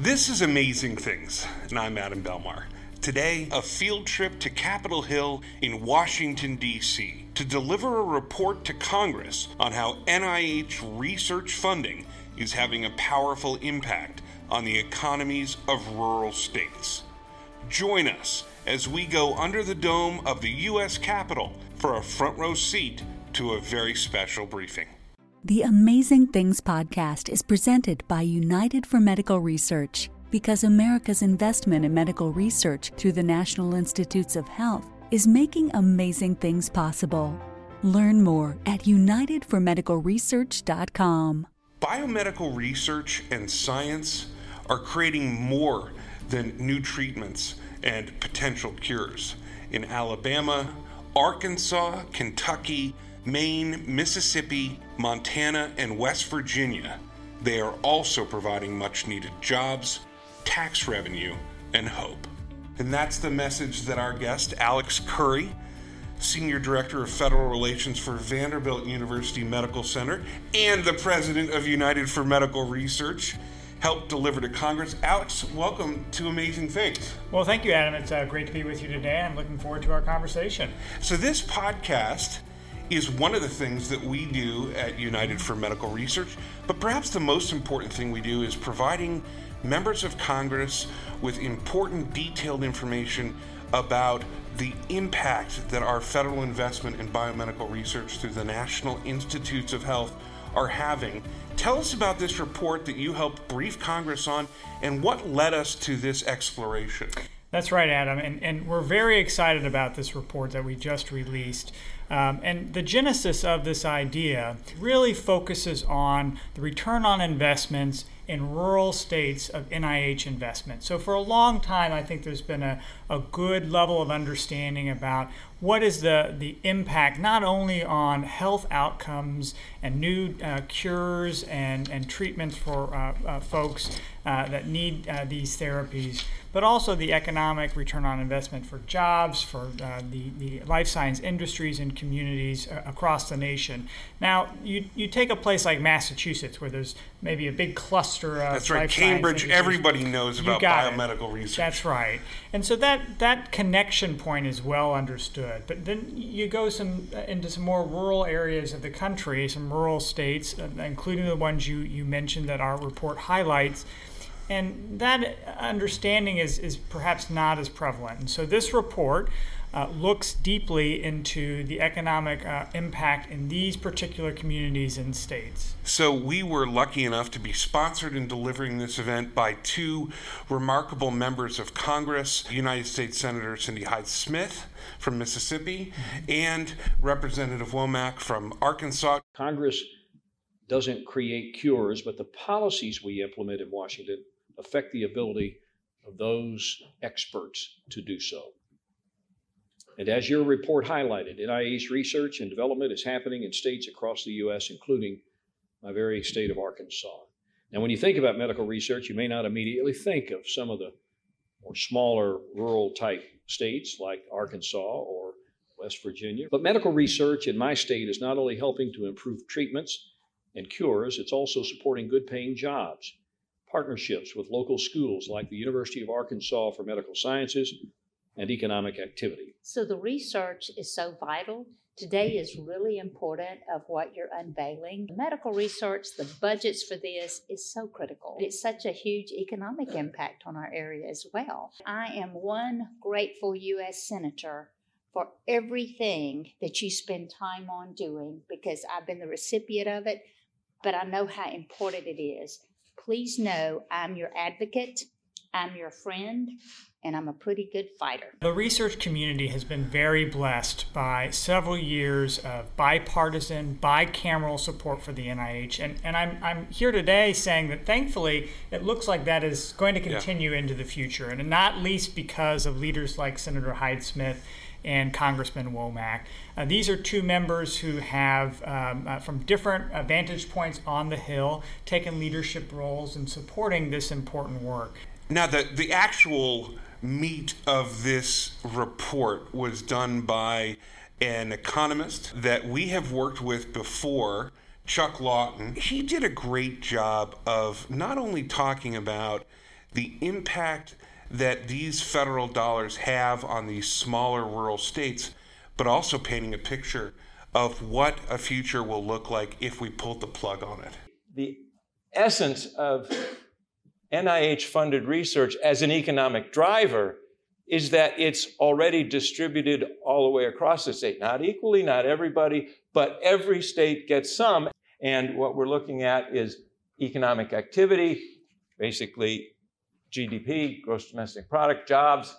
This is Amazing Things, and I'm Adam Belmar. Today, a field trip to Capitol Hill in Washington, D.C. to deliver a report to Congress on how NIH research funding is having a powerful impact on the economies of rural states. Join us as we go under the dome of the U.S. Capitol for a front row seat to a very special briefing. The Amazing Things podcast is presented by United for Medical Research because America's investment in medical research through the National Institutes of Health is making amazing things possible. Learn more at unitedformedicalresearch.com. Biomedical research and science are creating more than new treatments and potential cures. In Alabama, Arkansas, Kentucky, Maine, Mississippi, Montana, and West Virginia, they are also providing much needed jobs, tax revenue, and hope. And that's the message that our guest, Alex Curry, Senior Director of Federal Relations for Vanderbilt University Medical Center and the President of United for Medical Research, helped deliver to Congress. Alex, welcome to Amazing Things. Well, thank you, Adam. It's uh, great to be with you today. I'm looking forward to our conversation. So, this podcast is one of the things that we do at United for Medical Research. But perhaps the most important thing we do is providing members of Congress with important, detailed information about the impact that our federal investment in biomedical research through the National Institutes of Health are having. Tell us about this report that you helped brief Congress on and what led us to this exploration. That's right, Adam. And, and we're very excited about this report that we just released. Um, and the genesis of this idea really focuses on the return on investments in rural states of NIH investment. So, for a long time, I think there's been a, a good level of understanding about what is the, the impact not only on health outcomes and new uh, cures and, and treatments for uh, uh, folks uh, that need uh, these therapies, but also the economic return on investment for jobs, for uh, the, the life science industries and communities uh, across the nation. Now, you, you take a place like Massachusetts, where there's maybe a big cluster of That's right, Cambridge, everybody knows about biomedical it. research. That's right. And so that, that connection point is well understood. But then you go some uh, into some more rural areas of the country, some rural states, uh, including the ones you, you mentioned that our report highlights and that understanding is, is perhaps not as prevalent. And so this report uh, looks deeply into the economic uh, impact in these particular communities and states. So we were lucky enough to be sponsored in delivering this event by two remarkable members of Congress United States Senator Cindy Hyde Smith from Mississippi and Representative Womack from Arkansas. Congress doesn't create cures, but the policies we implement in Washington affect the ability of those experts to do so. And as your report highlighted, NIH research and development is happening in states across the U.S., including my very state of Arkansas. Now, when you think about medical research, you may not immediately think of some of the more smaller rural type states like Arkansas or West Virginia. But medical research in my state is not only helping to improve treatments and cures, it's also supporting good paying jobs partnerships with local schools like the University of Arkansas for Medical Sciences and Economic Activity. So the research is so vital. Today is really important of what you're unveiling. Medical research, the budgets for this is so critical. It's such a huge economic impact on our area as well. I am one grateful U.S. Senator for everything that you spend time on doing because I've been the recipient of it, but I know how important it is please know I'm your advocate, I'm your friend, and I'm a pretty good fighter. The research community has been very blessed by several years of bipartisan, bicameral support for the NIH. And, and I'm, I'm here today saying that thankfully it looks like that is going to continue yeah. into the future, and not least because of leaders like Senator Hyde Smith and Congressman Womack. Uh, these are two members who have, um, uh, from different uh, vantage points on the Hill, taken leadership roles in supporting this important work. Now, the, the actual meat of this report was done by an economist that we have worked with before, Chuck Lawton. He did a great job of not only talking about the impact that these federal dollars have on these smaller rural states, but also painting a picture of what a future will look like if we pulled the plug on it. The essence of NIH funded research as an economic driver is that it's already distributed all the way across the state. Not equally, not everybody, but every state gets some. And what we're looking at is economic activity, basically GDP, gross domestic product, jobs,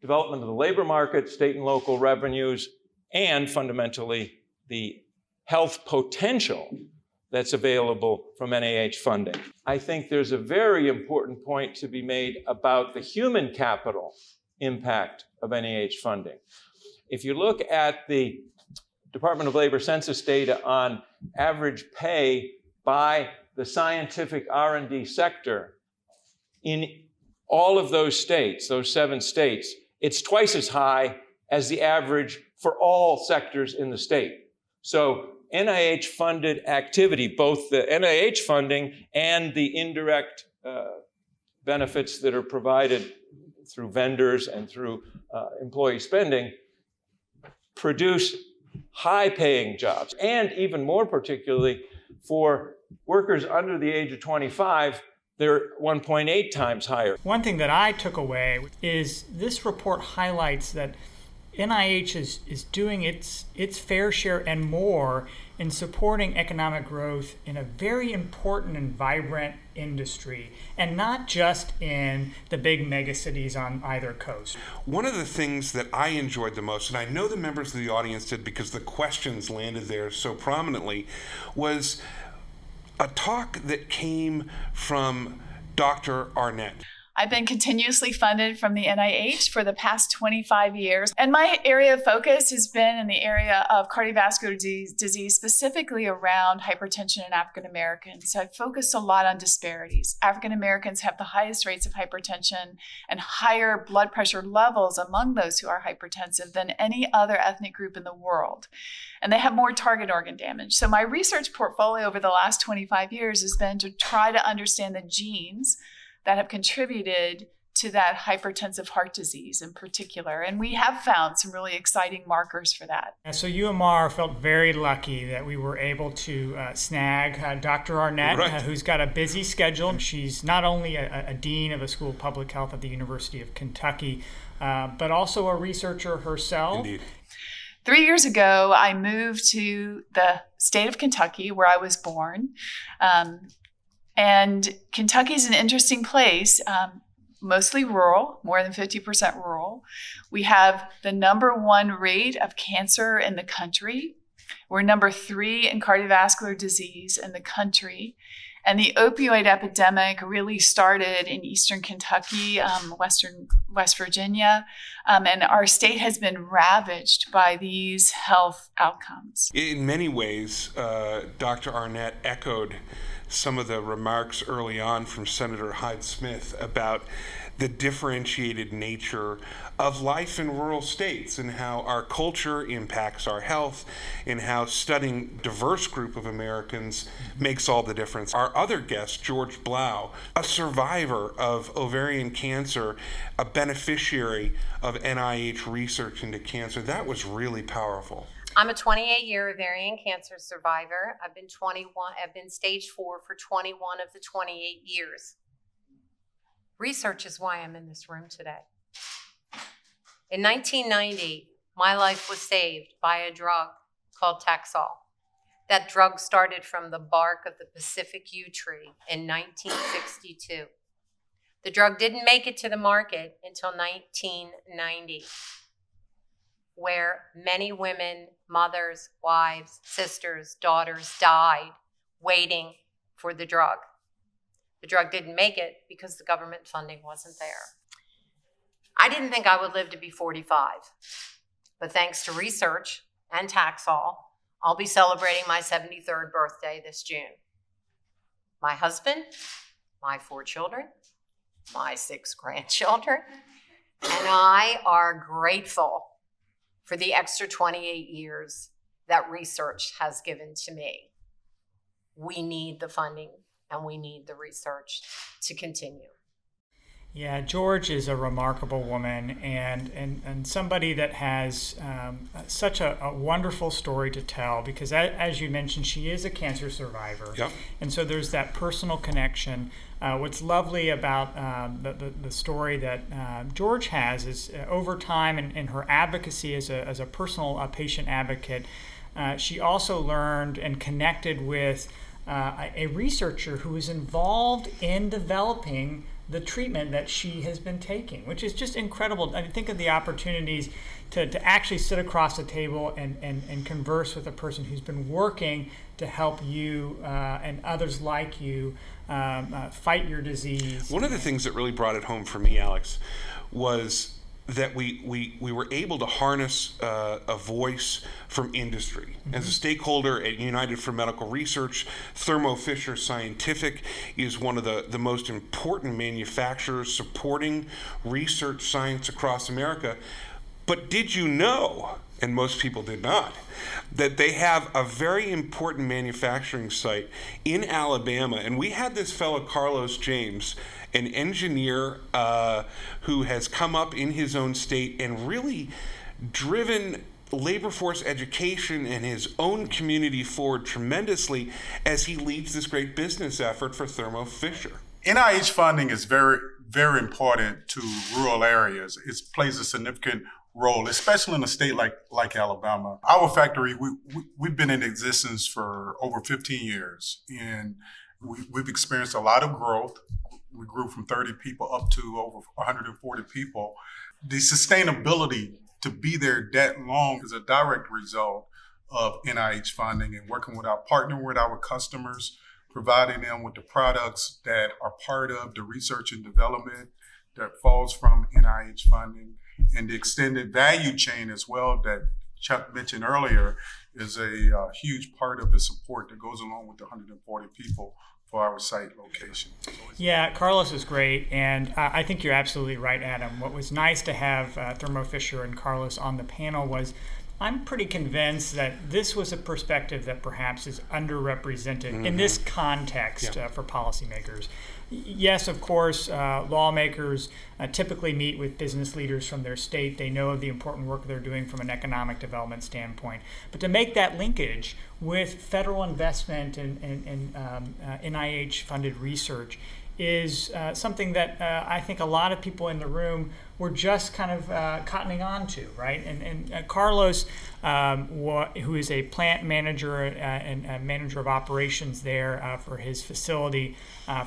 development of the labor market, state and local revenues, and fundamentally the health potential that's available from NIH funding. I think there's a very important point to be made about the human capital impact of NIH funding. If you look at the Department of Labor census data on average pay by the scientific R&D sector in all of those states, those seven states, it's twice as high as the average for all sectors in the state. So NIH funded activity, both the NIH funding and the indirect uh, benefits that are provided through vendors and through uh, employee spending, produce high paying jobs. And even more particularly, for workers under the age of 25, they're 1.8 times higher. One thing that I took away is this report highlights that NIH is, is doing its, its fair share and more in supporting economic growth in a very important and vibrant industry, and not just in the big megacities on either coast. One of the things that I enjoyed the most, and I know the members of the audience did because the questions landed there so prominently, was a talk that came from Dr. Arnett. I've been continuously funded from the NIH for the past 25 years. And my area of focus has been in the area of cardiovascular disease, disease specifically around hypertension in African Americans. So I've focused a lot on disparities. African Americans have the highest rates of hypertension and higher blood pressure levels among those who are hypertensive than any other ethnic group in the world. And they have more target organ damage. So my research portfolio over the last 25 years has been to try to understand the genes that have contributed to that hypertensive heart disease in particular. And we have found some really exciting markers for that. And so UMR felt very lucky that we were able to uh, snag uh, Dr. Arnett, right. uh, who's got a busy schedule. She's not only a, a, dean of the School of Public Health at the University of Kentucky, uh, but also a researcher herself. Indeed. Three years ago, I moved to the state of Kentucky, where I was born. Um, and Kentucky is an interesting place, um, mostly rural, more than 50% rural. We have the number one rate of cancer in the country. We're number three in cardiovascular disease in the country. And the opioid epidemic really started in eastern Kentucky, um, western West Virginia, um, and our state has been ravaged by these health outcomes. In many ways, uh, Dr. Arnett echoed some of the remarks early on from Senator Hyde Smith about the differentiated nature of life in rural states and how our culture impacts our health and how studying diverse group of Americans makes all the difference. Our other guest, George Blau, a survivor of ovarian cancer, a beneficiary of NIH research into cancer, that was really powerful. I'm a 28 year ovarian cancer survivor. I've been 21, I've been stage four for 21 of the 28 years. Research is why I'm in this room today. In 1990, my life was saved by a drug called Taxol. That drug started from the bark of the Pacific yew tree in 1962. The drug didn't make it to the market until 1990 where many women, mothers, wives, sisters, daughters died waiting for the drug. The drug didn't make it because the government funding wasn't there. I didn't think I would live to be 45, but thanks to research and Taxol, I'll be celebrating my 73rd birthday this June. My husband, my four children, my six grandchildren, and I are grateful for the extra 28 years that research has given to me. We need the funding and we need the research to continue. Yeah, George is a remarkable woman and, and, and somebody that has um, such a, a, wonderful story to tell because, as, as, you mentioned, she is a cancer survivor. Yep. And so there's that personal connection. Uh, what's lovely about um, the, the, the, story that uh, George has is uh, over time and, and her advocacy as a, as a personal uh, patient advocate, uh, she also learned and connected with uh, a researcher who is involved in developing the treatment that she has been taking, which is just incredible. I mean, think of the opportunities to, to actually sit across the table and, and, and converse with a person who's been working to help you uh, and others like you um, uh, fight your disease. One of the things that really brought it home for me, Alex, was that we, we, we were able to harness uh, a voice from industry. Mm-hmm. As a stakeholder at United for Medical Research, Thermo Fisher Scientific is one of the, the most important manufacturers supporting research science across America. But did you know, and most people did not, that they have a very important manufacturing site in Alabama? And we had this fellow, Carlos James an engineer uh, who has come up in his own state and really driven labor force education and his own community forward tremendously as he leads this great business effort for Thermo Fisher. NIH funding is very, very important to rural areas. It plays a significant role, especially in a state like like Alabama. Our factory, we, we have been in existence for over 15 years, and we, we've experienced a lot of growth we grew from 30 people up to over 140 people. The sustainability to be there that long is a direct result of NIH funding and working with our partner with our customers, providing them with the products that are part of the research and development that falls from NIH funding and the extended value chain as well that Chuck mentioned earlier is a uh, huge part of the support that goes along with the 140 people for our site location. Yeah, Carlos is great, and uh, I think you're absolutely right, Adam. What was nice to have uh, Thermo Fisher and Carlos on the panel was I'm pretty convinced that this was a perspective that perhaps is underrepresented mm-hmm. in this context yeah. uh, for policymakers. Yes, of course, uh, lawmakers uh, typically meet with business leaders from their state. They know of the important work they're doing from an economic development standpoint. But to make that linkage with federal investment and, and, and um, uh, NIH funded research is uh, something that uh, I think a lot of people in the room were just kind of uh, cottoning on to, right? And, and uh, Carlos, um, wh- who is a plant manager uh, and manager of operations there uh, for his facility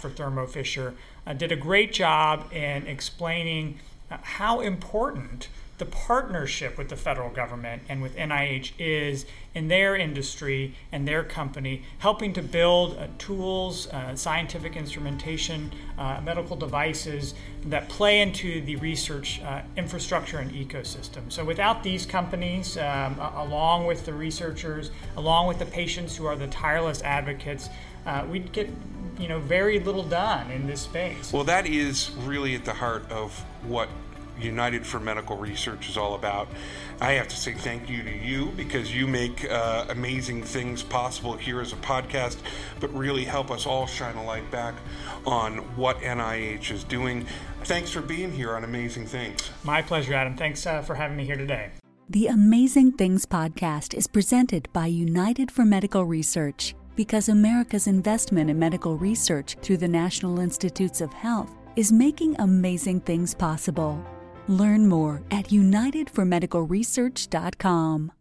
for Thermo Fisher, did a great job in explaining how important the partnership with the federal government and with NIH is in their industry and their company, helping to build uh, tools, uh, scientific instrumentation, uh, medical devices that play into the research uh, infrastructure and ecosystem. So, without these companies, um, along with the researchers, along with the patients who are the tireless advocates, uh, we'd get you know very little done in this space. Well, that is really at the heart of what United for Medical Research is all about. I have to say thank you to you because you make uh, amazing things possible here as a podcast, but really help us all shine a light back on what NIH is doing. Thanks for being here on Amazing Things. My pleasure, Adam. Thanks uh, for having me here today. The Amazing Things podcast is presented by United for Medical Research because America's investment in medical research through the National Institutes of Health is making amazing things possible. Learn more at unitedformedicalresearch.com.